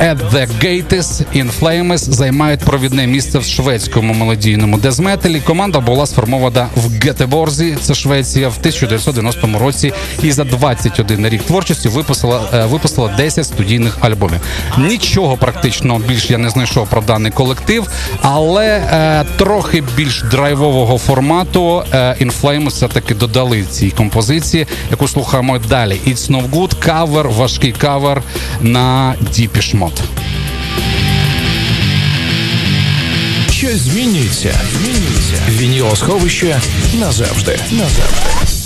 At the Gates Inflames займають провідне місце в шведському мелодійному дезметалі. Команда була сформована в Гетеборзі, це Швеція, в 1990 році і за 21 рік творчості випустила, е, випустила 10 студійних альбомів. Нічого практично більш я не знайшов про даний колектив, але е, трохи більш драйвового формату е, Inflames все-таки додали цій композиції, яку слухаємо далі. It's No Good, кавер, важкий кавер на Mode. Щось змінюється. Змінюється. Вініло сховище назавжди. Назавжди.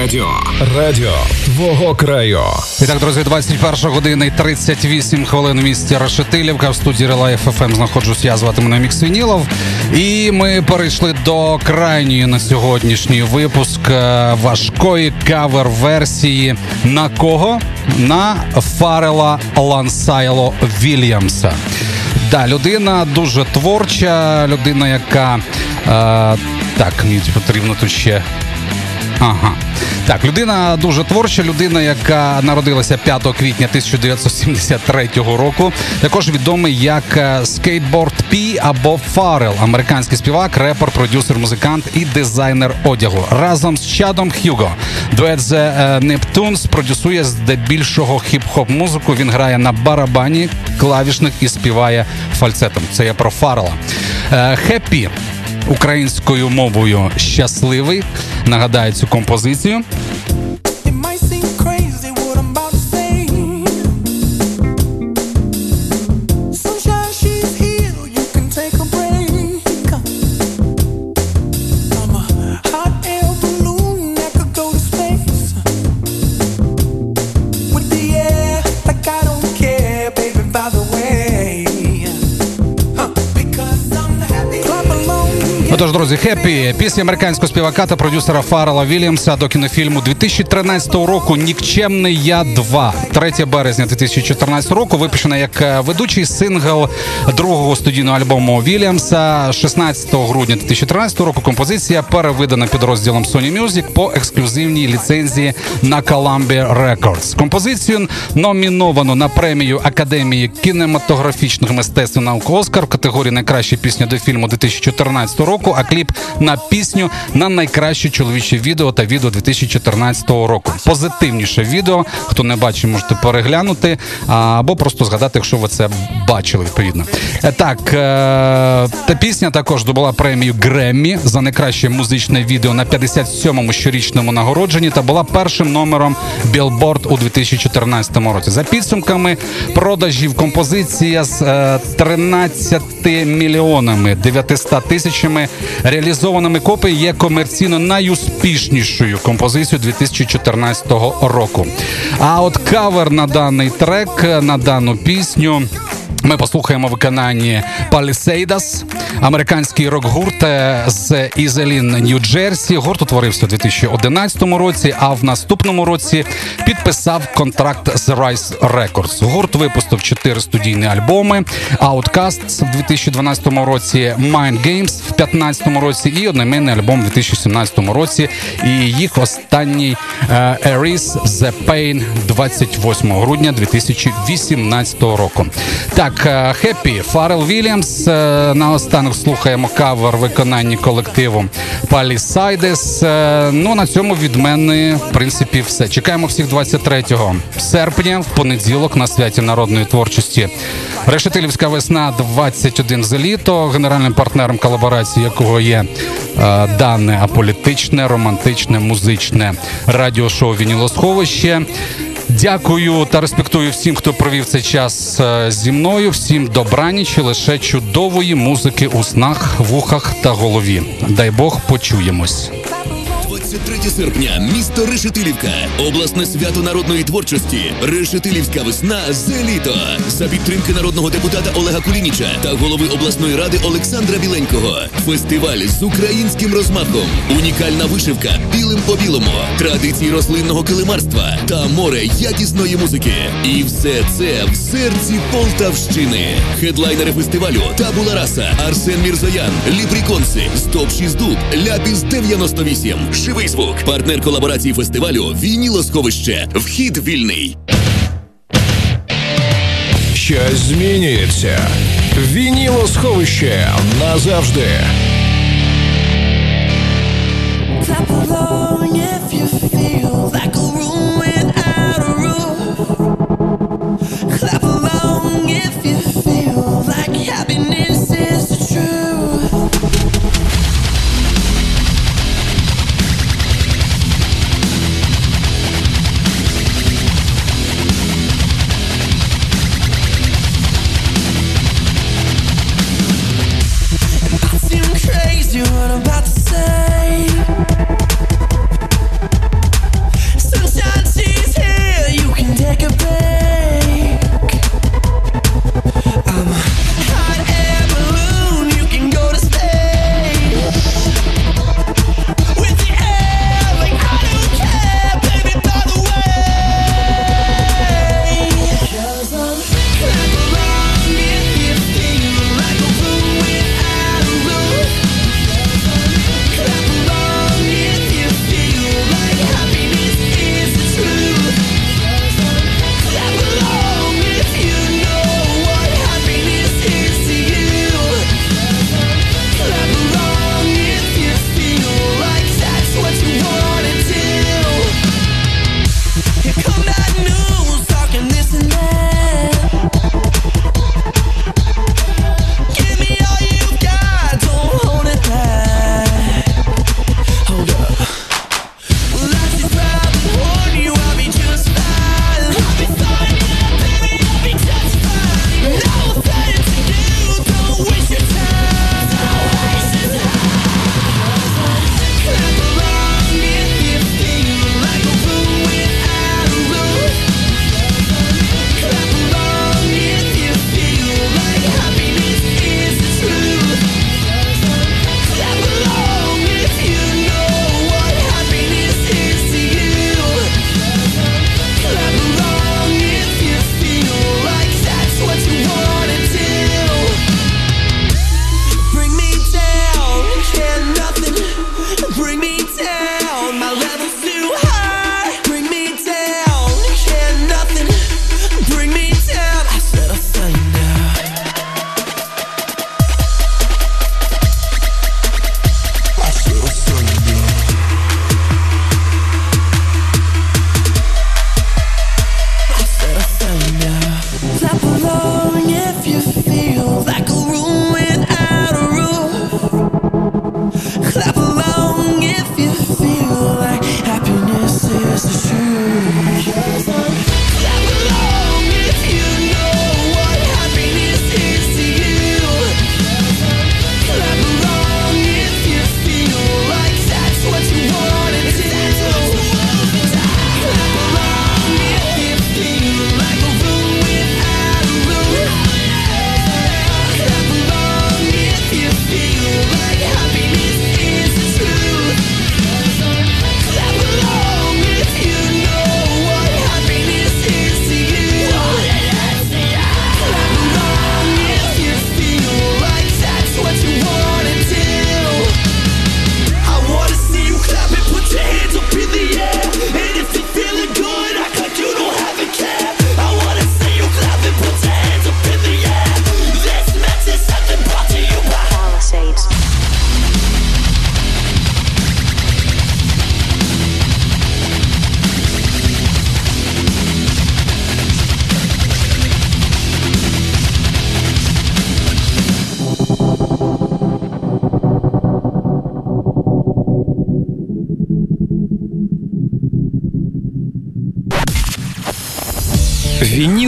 Радіо. Радіо твого краю. І так, друзі, 21 година і 38 хвилин у місті Решетилівка. В студії Relay FM знаходжусь я, звати мене Мікс Вінілов. І ми перейшли до крайньої на сьогоднішній випуск е, важкої кавер-версії на кого? На Фарела Лансайло Вільямса. Да, людина дуже творча, людина, яка е, так, мені потрібно тут ще Ага. Так, людина дуже творча, людина, яка народилася 5 квітня 1973 року. Також відомий як Skateboard P або Фарел, американський співак, репер, продюсер, музикант і дизайнер одягу. Разом з Чадом Х'юго. Дует The е, Neptunes продюсує здебільшого хіп-хоп музику. Він грає на барабані, клавішник і співає фальцетом. Це я про Фарела. Хеппі українською мовою щасливий. Нагадаю цю композицію. Отож, друзі, Happy пісня американського співака та продюсера Фаррела Вільямса до кінофільму 2013 року Нікчемний я 2. 3 березня 2014 року випущена як е, ведучий сингл другого студійного альбому Вільямса. 16 грудня 2013 року композиція перевидана підрозділом Sony Music по ексклюзивній ліцензії на Columbia Records. Композицію номіновано на премію Академії кінематографічних мистецтв наук Оскар в категорії найкраща пісня до фільму 2014 року, а кліп на пісню на найкраще чоловіче відео та відео 2014 року. Позитивніше відео. Хто не бачив, можете переглянути або просто згадати, якщо ви це бачили. Відповідно, Е, так е, та пісня також добула премію Греммі за найкраще музичне відео на 57-му щорічному нагородженні та була першим номером Billboard у 2014 році. За підсумками продажів композиція з е, 13 мільйонами 900 тисячами реалізованими копій є комерційно найуспішнішою композицією 2014 року. А от кавер на даний трек, на дану пісню. Ми послухаємо в виконанні Palisades, американський рок-гурт е, з Ізелін, Нью-Джерсі. Гурт утворився у 2011 році, а в наступному році підписав контракт з Rise Records. Гурт випустив чотири студійні альбоми: Outcasts в 2012 році, Mind Games в 2015 році і одноіменний альбом у 2017 році. І їх останній е, Erase The Pain 28 грудня 2018 року. Так, Happy Фаррел Вільямс. Е, Наостанок слухаємо кавер виконанні колективу Palisades. Е, Ну на цьому від мене в принципі все. Чекаємо всіх 23 серпня в понеділок на святі народної творчості. Решетилівська весна 21 за літо. Генеральним партнером колаборації якого є е, дане аполітичне, романтичне, музичне радіошоу Вінілосховище. Дякую та респектую всім, хто провів цей час е, зі мною. Всім добраніч і лише чудової музики у снах, вухах та голові. Дай Бог почуємось. 23 серпня, місто Решетилівка, обласне свято народної творчості, Решетилівська весна зеліто за підтримки народного депутата Олега Кулініча та голови обласної ради Олександра Біленького. Фестиваль з українським розмахом, унікальна вишивка білим по білому, традиції рослинного килимарства та море якісної музики. І все це в серці Полтавщини. Хедлайнери фестивалю Табула Раса, Арсен Мірзоян, Ліпріконси, Стоп 6 Дуб, Ляпіс 98. Шиве Фейсбук. Партнер колаборації фестивалю Вінілосховище. Вхід вільний. Щось змінюється. Вінілосховище назавжди. Заполоні.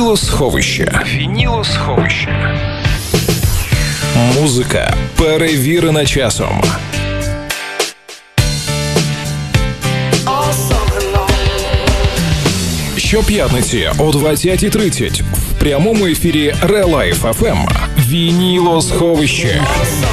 Вінілосховище. Вінілосховище. Музика перевірена часом. Щоп'ятниці о 20.30 в прямому ефірі Релайф ФМ. Вінілосховище. сховище.